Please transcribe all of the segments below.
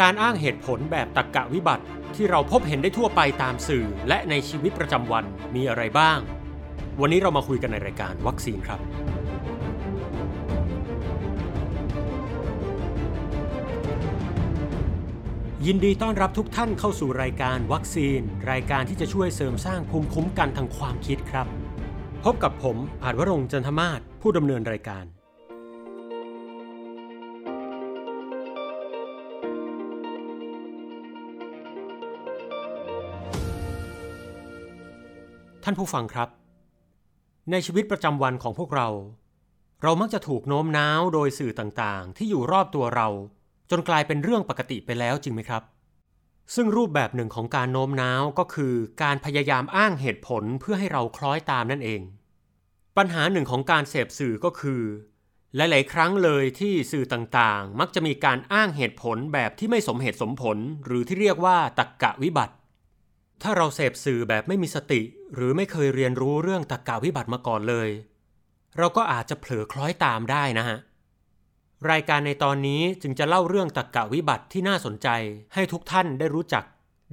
การอ้างเหตุผลแบบตรรกะวิบัติที่เราพบเห็นได้ทั่วไปตามสื่อ และในชีวิตประจำวันมีอะไรบ้าง วันนี้เรามาคุยกันในรายการวัคซีนครับ ยินดีต้อนรับทุกท่านเข้าสู่รายการวัคซีน รายการที่จะช่วยเสริมสร้างภูมิคุ้มกันทางความคิดครับ พบกับผมอาจวรงจันทมาศผู้ดำเนินรายการ ท่านผู้ฟังครับ ในชีวิตประจำวันของพวกเรา เรามักจะถูกโน้มน้าวโดยสื่อต่างๆ ที่อยู่รอบตัวเรา จนกลายเป็นเรื่องปกติไปแล้วจริงไหมครับ ซึ่งรูปแบบหนึ่งของการโน้มน้าวก็คือการพยายามอ้างเหตุผลเพื่อให้เราคล้อยตามนั่นเอง ปัญหาหนึ่งของการเสพสื่อก็คือ หลาย ๆ ครั้งเลยที่สื่อต่างๆ มักจะมีการอ้างเหตุผลแบบที่ไม่สมเหตุสมผล หรือที่เรียกว่าตักกะวิบัติ ถ้าเราเสพสื่อแบบไม่มีสติ หรือไม่เคยเรียนรู้เรื่องตักกะวิบัติมาก่อนเลย เราก็อาจจะเผลอคล้อยตามได้นะฮะรายการในตอนนี้จึงจะเล่าเรื่องตักกะวิบัติที่น่าสนใจ ให้ทุกท่านได้รู้จัก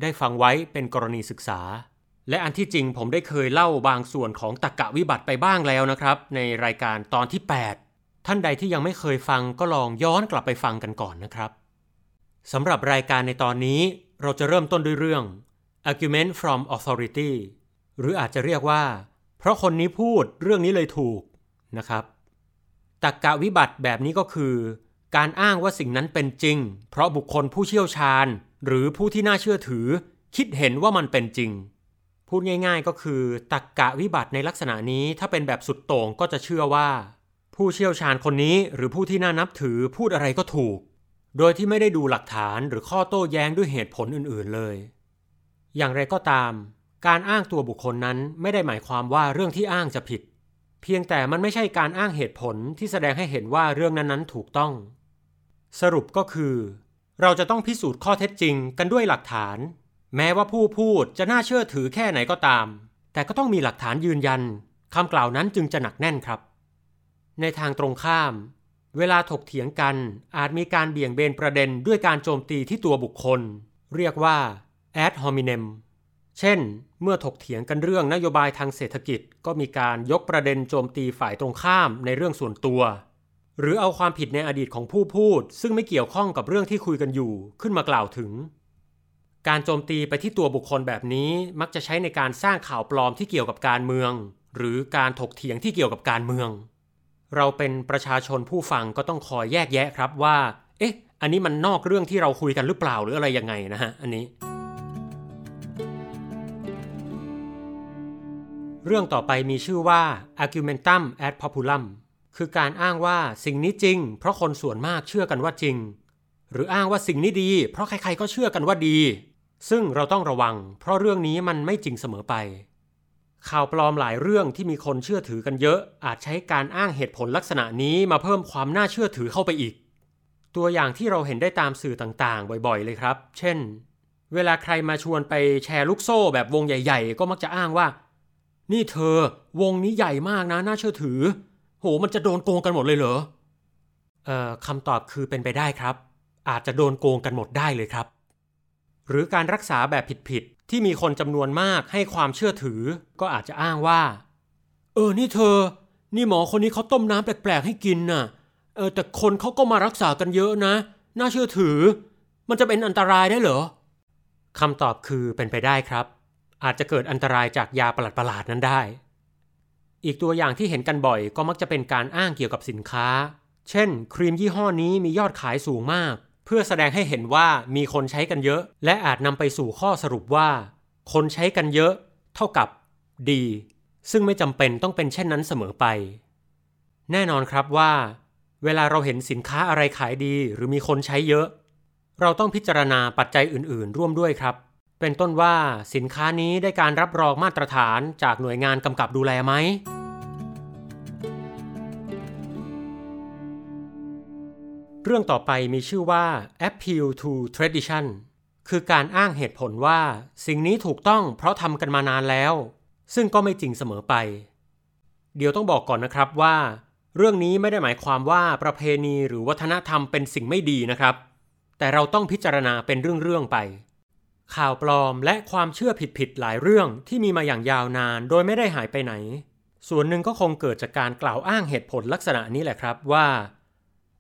ได้ฟังไว้เป็นกรณีศึกษา และอันที่จริงผมได้เคยเล่าบางส่วนของตักกะวิบัติไปบ้างแล้วนะครับ ในรายการตอนที่ 8 ท่านใดที่ยังไม่เคยฟังก็ลองย้อนกลับไปฟังกันก่อนนะครับสำหรับรายการในตอนนี้เราจะเริ่มต้นด้วยเรื่อง argument from authority หรืออาจจะเรียกว่า เพราะคนนี้พูดเรื่องนี้เลยถูกนะครับตักกะวิบัติแบบนี้ก็คือ การอ้างว่าสิ่งนั้นเป็นจริง เพราะบุคคลผู้เชี่ยวชาญ หรือผู้ที่น่าเชื่อถือ คิดเห็นว่ามันเป็นจริง พูดง่าย ๆ ก็คือตักกะวิบัติในลักษณะนี้ถ้าเป็นแบบสุดโต่งก็จะเชื่อว่า ผู้เชี่ยวชาญคนนี้หรือผู้ที่น่านับถือพูดอะไรก็ถูก โดยที่ไม่ได้ดูหลักฐานหรือข้อโต้แย้งด้วยเหตุผลอื่น ๆ เลย อย่างไรก็ตาม การอ้างตัวบุคคลนั้นไม่ได้หมายความว่าเรื่องที่อ้างจะผิด เพียงแต่มันไม่ใช่การอ้างเหตุผลที่แสดงให้เห็นว่าเรื่องนั้นๆ ถูกต้อง สรุปก็คือ เราจะต้องพิสูจน์ข้อเท็จจริงกันด้วยหลักฐาน แม้ว่าผู้พูดจะน่าเชื่อถือแค่ไหนก็ตาม แต่ก็ต้องมีหลักฐานยืนยันคำกล่าวนั้นจึงจะหนักแน่นครับ ในทางตรงข้าม เวลาถกเถียงกันอาจมีการเบี่ยงเบนประเด็นด้วยการโจมตีที่ตัวบุคคล เรียกว่า ad hominem เช่น เมื่อถกเถียงกันเรื่องนโยบายทางเศรษฐกิจ ก็มีการยกประเด็นโจมตีฝ่ายตรงข้ามในเรื่องส่วนตัว หรือเอาความผิดในอดีตของผู้พูด ซึ่งไม่เกี่ยวข้องกับเรื่องที่คุยกันอยู่ขึ้นมากล่าวถึง การโจมตีไปที่ตัวบุคคลแบบนี้มักจะใช้ในการสร้างข่าวปลอมที่เกี่ยวกับการเมือง หรือการถกเถียงที่เกี่ยวกับการเมือง เราเป็นประชาชนผู้ฟังก็ต้องคอยแยกแยะครับว่า เอ๊ะ อันนี้มันนอกเรื่องที่เราคุยกันหรือเปล่าหรืออะไรยังไงนะฮะอันนี้ รื่องต่อไปมีชื่อว่า argumentum ad populum คือการอ้างว่าสิ่งนี้จริง เพราะคนส่วนมากเชื่อกันว่าจริง หรืออ้างว่าสิ่งนี้ดี เพราะใครๆก็เชื่อกันว่าดี ซึ่งเราต้องระวัง เพราะเรื่องนี้มันไม่จริงเสมอไป ข่าวปลอมหลายเรื่องที่มีคนเชื่อถือกันเยอะ อาจใช้การอ้างเหตุผลลักษณะนี้มาเพิ่มความน่าเชื่อถือเข้าไปอีก ตัวอย่างที่เราเห็นได้ตามสื่อต่างๆ บ่อยๆ เลยครับ เช่น เวลาใครมาชวนไปแชร์ลูกโซ่แบบวงใหญ่ ๆ ก็มักจะอ้างว่า นี่เธอวงนี้ใหญ่มากนะ น่าเชื่อถือ โหมันจะโดนโกงกันหมดเลยเหรอเอ่อคำตอบคือเป็นไปได้ครับ อาจจะโดนโกงกันหมดได้เลยครับ หรือการรักษาแบบผิดๆที่มีคนจำนวนมากให้ความเชื่อถือ ก็อาจจะอ้างว่า เออนี่เธอ นี่หมอคนนี้เขาต้มน้ำแปลกๆให้กินน่ะเออแต่คนเขาก็มารักษากันเยอะนะ น่าเชื่อถือ มันจะเป็นอันตรายได้เหรอคำตอบคือเป็นไปได้ครับ อาจจะเกิดอันตรายจากยาประหลาดๆนั้นได้ อีกตัวอย่างที่เห็นกันบ่อยก็มักจะเป็นการอ้างเกี่ยวกับสินค้า เช่น ครีมยี่ห้อนี้มียอดขายสูงมาก เพื่อแสดงให้เห็นว่ามีคนใช้กันเยอะ และอาจนำไปสู่ข้อสรุปว่า คนใช้กันเยอะ เท่ากับ ดี ซึ่งไม่จำเป็นต้องเป็นเช่นนั้นเสมอไป แน่นอนครับว่า เวลาเราเห็นสินค้าอะไรขายดี หรือมีคนใช้เยอะ เราต้องพิจารณาปัจจัยอื่น ๆ ร่วมด้วยครับ เป็นต้นว่าสินค้านี้ได้การรับรองมาตรฐานจากหน่วยงานกำกับดูแลไหม เรื่องต่อไปมีชื่อว่า appeal to tradition คือการอ้างเหตุผลว่า สิ่งนี้ถูกต้องเพราะทำกันมานานแล้ว ซึ่งก็ไม่จริงเสมอไป เดี๋ยวต้องบอกก่อนนะครับว่า เรื่องนี้ไม่ได้หมายความว่าประเพณีหรือวัฒนธรรมเป็นสิ่งไม่ดีนะครับ แต่เราต้องพิจารณาเป็นเรื่องๆไป ข่าวปลอมและความเชื่อผิดๆหลายเรื่องที่มีมาอย่างยาวนานโดยไม่ได้หายไปไหน ส่วนหนึ่งก็คงเกิดจากการกล่าวอ้างเหตุผลลักษณะนี้แหละครับว่า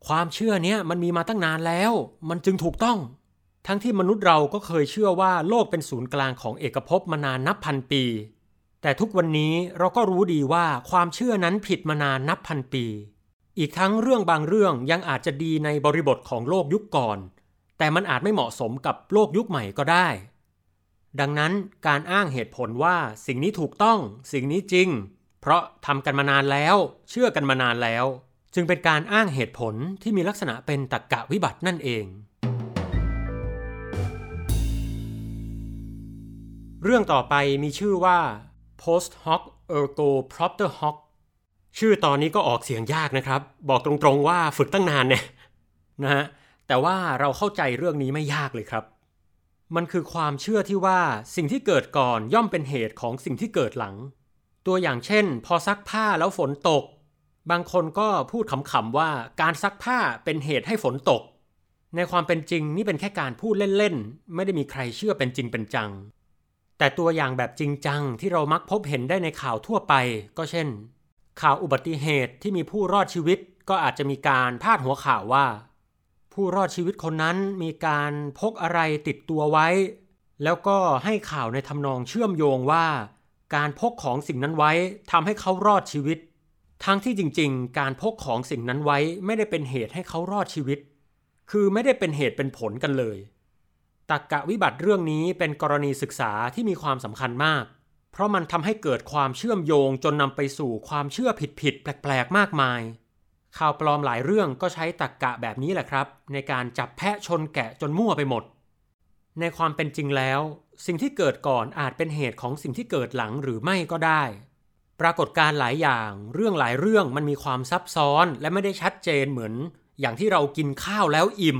ความเชื่อเนี้ยมันมีมาตั้งนานแล้ว มันจึงถูกต้อง ทั้งที่มนุษย์เราก็เคยเชื่อว่าโลกเป็นศูนย์กลางของเอกภพมานานนับพันปี แต่ทุกวันนี้เราก็รู้ดีว่าความเชื่อนั้นผิดมานานนับพันปี อีกทั้งเรื่องบางเรื่องยังอาจจะดีในบริบทของโลกยุคก่อน แต่มันอาจไม่เหมาะสมกับโลกยุคใหม่ก็ได้ ดังนั้นการอ้างเหตุผลว่าสิ่งนี้ถูกต้อง สิ่งนี้จริง เพราะทำกันมานานแล้ว เชื่อกันมานานแล้ว จึงเป็นการอ้างเหตุผลที่มีลักษณะเป็นตรรกะวิบัตินั่นเอง เรื่องต่อไปมีชื่อว่า post hoc ergo propter hoc ชื่อตอนนี้ก็ออกเสียงยากนะครับ บอกตรงๆว่าฝึกตั้งนานเนี่ยนะฮะ แต่ว่าเราเข้าใจเรื่องนี้ไม่ยากเลยครับ มันคือความเชื่อที่ว่าสิ่งที่เกิดก่อนย่อมเป็นเหตุของสิ่งที่เกิดหลัง ตัวอย่างเช่น พอซักผ้าแล้วฝนตก บางคนก็พูดขำๆว่าการซักผ้าเป็นเหตุให้ฝนตก ในความเป็นจริงนี่เป็นแค่การพูดเล่นๆ ไม่ได้มีใครเชื่อเป็นจริงเป็นจัง แต่ตัวอย่างแบบจริงจังที่เรามักพบเห็นได้ในข่าวทั่วไป ก็เช่น ข่าวอุบัติเหตุที่มีผู้รอดชีวิต ก็อาจจะมีการพาดหัวข่าวว่า ผู้รอดชีวิตคนนั้นมีการพกอะไรติดตัวไว้ แล้วก็ให้ข่าวในทำนองเชื่อมโยงว่า การพกของสิ่งนั้นไว้ทำให้เขารอดชีวิต ทั้งที่จริงๆ การพกของสิ่งนั้นไว้ไม่ได้เป็นเหตุให้เขารอดชีวิต คือไม่ได้เป็นเหตุเป็นผลกันเลยตรกกะวิบัติเรื่องนี้เป็นกรณีศึกษาที่มีความสำคัญมาก เพราะมันทำให้เกิดความเชื่อมโยงจนนำไปสู่ความเชื่อผิดๆแปลกๆ มากมาย ข่าวปลอมหลายเรื่องก็ใช้ตรกกะแบบนี้แหละครับ ในการจับแพะชนแกะจนมั่วไปหมด ในความเป็นจริงแล้ว สิ่งที่เกิดก่อนอาจเป็นเหตุของสิ่งที่เกิดหลังหรือไม่ก็ได้ ปรากฏการหลายอย่าง เรื่องหลายเรื่องมันมีความซับซ้อนและไม่ได้ชัดเจนเหมือน อย่างที่เรากินข้าวแล้วอิ่ม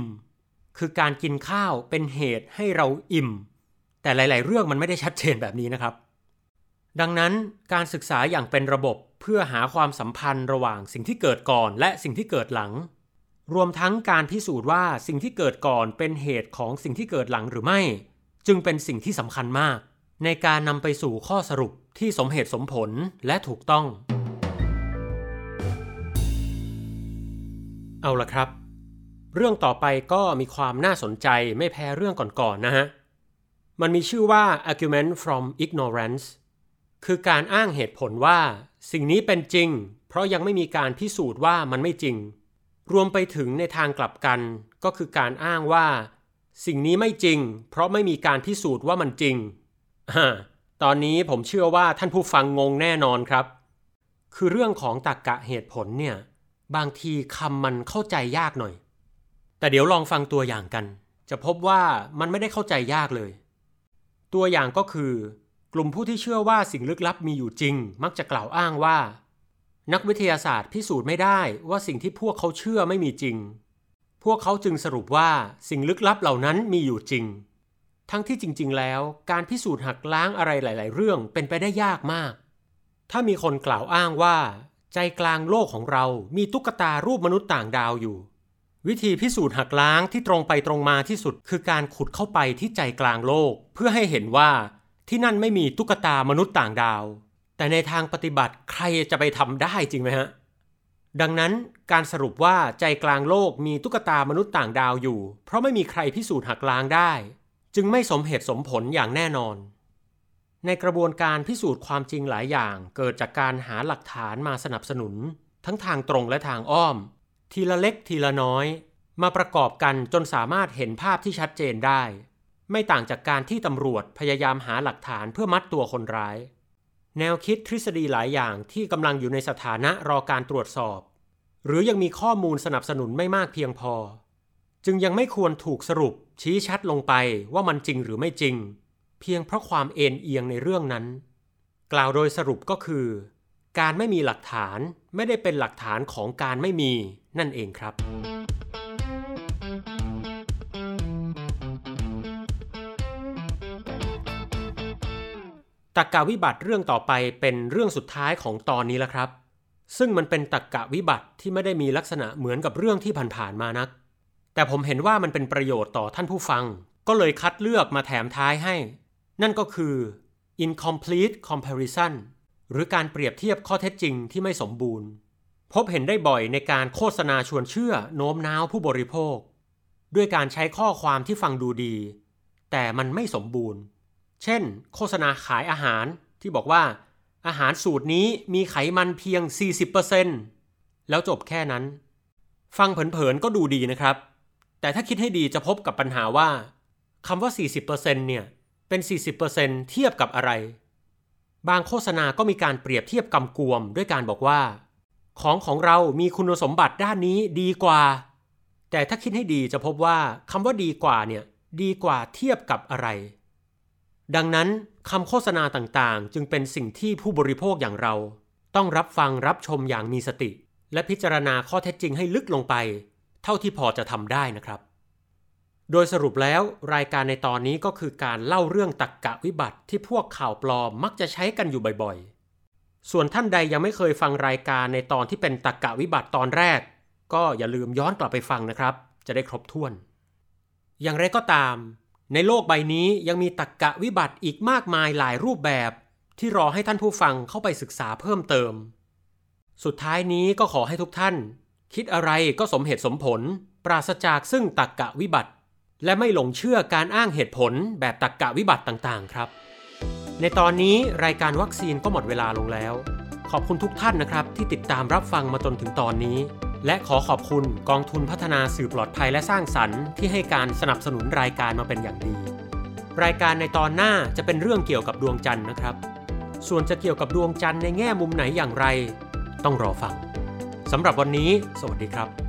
คือการกินข้าวเป็นเหตุให้เราอิ่ม แต่หลาย ๆ เรื่องมันไม่ได้ชัดเจนแบบนี้นะครับ ดังนั้นการศึกษาอย่างเป็นระบบ เพื่อหาความสัมพันธ์ระหว่างสิ่งที่เกิดก่อนและสิ่งที่เกิดหลัง รวมทั้งการพิสูจน์ว่าสิ่งที่เกิดก่อนเป็นเหตุของสิ่งที่เกิดหลังหรือไม่ จึงเป็นสิ่งที่สำคัญมาก ในการนำไปสู่ข้อสรุปที่สมเหตุสมผลและถูกต้อง เอาละครับ เรื่องต่อไปก็มีความน่าสนใจไม่แพ้เรื่องก่อนๆนนะฮะมันมีชื่อว่า argument from ignorance คือการอ้างเหตุผลว่า สิ่งนี้เป็นจริง เพราะยังไม่มีการพิสูจน์ว่ามันไม่จริง รวมไปถึงในทางกลับกันก็คือการอ้างว่า สิ่งนี้ไม่จริง เพราะไม่มีการพิสูจน์ว่ามันจริงอตอนนี้ผมเชื่อว่าท่านผู้ฟังงงแน่นอนครับ คือเรื่องของตรรกกะเหตุผลเนี่ย บางทีคำมันเข้าใจยากหน่อย แต่เดี๋ยวลองฟังตัวอย่างกัน จะพบว่ามันไม่ได้เข้าใจยากเลย ตัวอย่างก็คือ กลุ่มผู้ที่เชื่อว่าสิ่งลึกลับมีอยู่จริง มักจะกล่าวอ้างว่า นักวิทยาศาสตร์พิสูจน์ไม่ได้ว่าสิ่งที่พวกเขาเชื่อไม่มีจริง พวกเขาจึงสรุปว่าสิ่งลึกลับเหล่านั้นมีอยู่จริง ทั้งที่จริง ๆ แล้ว การพิสูจน์หักล้างอะไรหลาย ๆ เรื่องเป็นไปได้ยากมาก ถ้ามีคนกล่าวอ้างว่า ใจกลางโลกของเรามีตุ๊กตารูปมนุษย์ต่างดาวอยู่ วิธีพิสูจน์หักล้างที่ตรงไปตรงมาที่สุด คือการขุดเข้าไปที่ใจกลางโลก เพื่อให้เห็นว่า ที่นั่นไม่มีตุ๊กตามนุษย์ต่างดาว แต่ในทางปฏิบัติใครจะไปทำได้จริงไหมฮะ ดังนั้นการสรุปว่าใจกลางโลกมีตุ๊กตามนุษย์ต่างดาวอยู่ เพราะไม่มีใครพิสูจน์หักล้างได้ จึงไม่สมเหตุสมผลอย่างแน่นอน ในกระบวนการพิสูจน์ความจริงหลายอย่าง เกิดจากการหาหลักฐานมาสนับสนุน ทั้งทางตรงและทางอ้อม ทีละเล็กทีละน้อย มาประกอบกันจนสามารถเห็นภาพที่ชัดเจนได้ ไม่ต่างจากการที่ตำรวจพยายามหาหลักฐานเพื่อมัดตัวคนร้าย แนวคิดทฤษฎีหลายอย่างที่กำลังอยู่ในสถานะรอการตรวจสอบ หรือยังมีข้อมูลสนับสนุนไม่มากเพียงพอ จึงยังไม่ควรถูกสรุปชี้ชัดลงไปว่ามันจริงหรือไม่จริง เพียงเพราะความเอ็นเอียงในเรื่องนั้น กล่าวโดยสรุปก็คือ การไม่มีหลักฐานไม่ได้เป็นหลักฐานของการไม่มีนั่นเองครับ ตรกกวิบัติเรื่องต่อไปเป็นเรื่องสุดท้ายของตอนนี้แล้วครับ ซึ่งมันเป็นตรกกวิบัติที่ไม่ได้มีลักษณะเหมือนกับเรื่องที่ผ่านๆมานัก แต่ผมเห็นว่ามันเป็นประโยชน์ต่อท่านผู้ฟัง ก็เลยคัดเลือกมาแถมท้ายให้ นั่นก็คือ incomplete comparison หรือการเปรียบเทียบข้อเท็จจริงที่ไม่สมบูรณ์ พบเห็นได้บ่อยในการโฆษณาชวนเชื่อโน้มน้าวผู้บริโภค ด้วยการใช้ข้อความที่ฟังดูดี แต่มันไม่สมบูรณ์ เช่น โฆษณาขายอาหารที่บอกว่า อาหารสูตรนี้มีไขมันเพียง 40%แล้วจบแค่นั้น ฟังเผินๆก็ดูดีนะครับ แต่ถ้าคิดให้ดีจะพบกับปัญหาว่าคำว่า 40%เนี่ยเป็น 40%เทียบกับอะไร บางโฆษณาก็มีการเปรียบเทียบกำกวม ด้วยการบอกว่า ของของเรามีคุณสมบัติด้านนี้ดีกว่า แต่ถ้าคิดให้ดีจะพบว่าคำว่าดีกว่าเนี่ยดีกว่าเทียบกับอะไร ดังนั้นคำโฆษณาต่างๆ จึงเป็นสิ่งที่ผู้บริโภคอย่างเรา ต้องรับฟังรับชมอย่างมีสติ และพิจารณาข้อเท็จจริงให้ลึกลงไป เท่าที่พอจะทำได้นะครับ โดยสรุปแล้วรายการในตอนนี้ก็คือการเล่าเรื่องตักกะวิบัติที่พวกข่าวปลอมมักจะใช้กันอยู่บ่อยๆ ส่วนท่านใดยังไม่เคยฟังรายการในตอนที่เป็นตักกะวิบัติตอนแรก ก็อย่าลืมย้อนกลับไปฟังนะครับ จะได้ครบถ้วน อย่างไรก็ตาม ในโลกใบนี้ยังมีตักกะวิบัติอีกมากมายหลายรูปแบบ ที่รอให้ท่านผู้ฟังเข้าไปศึกษาเพิ่มเติม สุดท้ายนี้ก็ขอให้ทุกท่าน คิดอะไรก็สมเหตุสมผล ปราศจากซึ่งตักกะวิบัติ และไม่หลงเชื่อการอ้างเหตุผลแบบตักกะวิบัติต่างๆ ครับ ในตอนนี้รายการวัคซีนก็หมดเวลาลงแล้ว ขอบคุณทุกท่านนะครับที่ติดตามรับฟังมาจนถึงตอนนี้ และขอขอบคุณกองทุนพัฒนาสื่อปลอดภัยและสร้างสรรค์ที่ให้การสนับสนุนรายการมาเป็นอย่างดี รายการในตอนหน้าจะเป็นเรื่องเกี่ยวกับดวงจันทร์นะครับ ส่วนจะเกี่ยวกับดวงจันทร์ในแง่มุมไหนอย่างไร ต้องรอฟังสำหรับวันนี้ สวัสดีครับ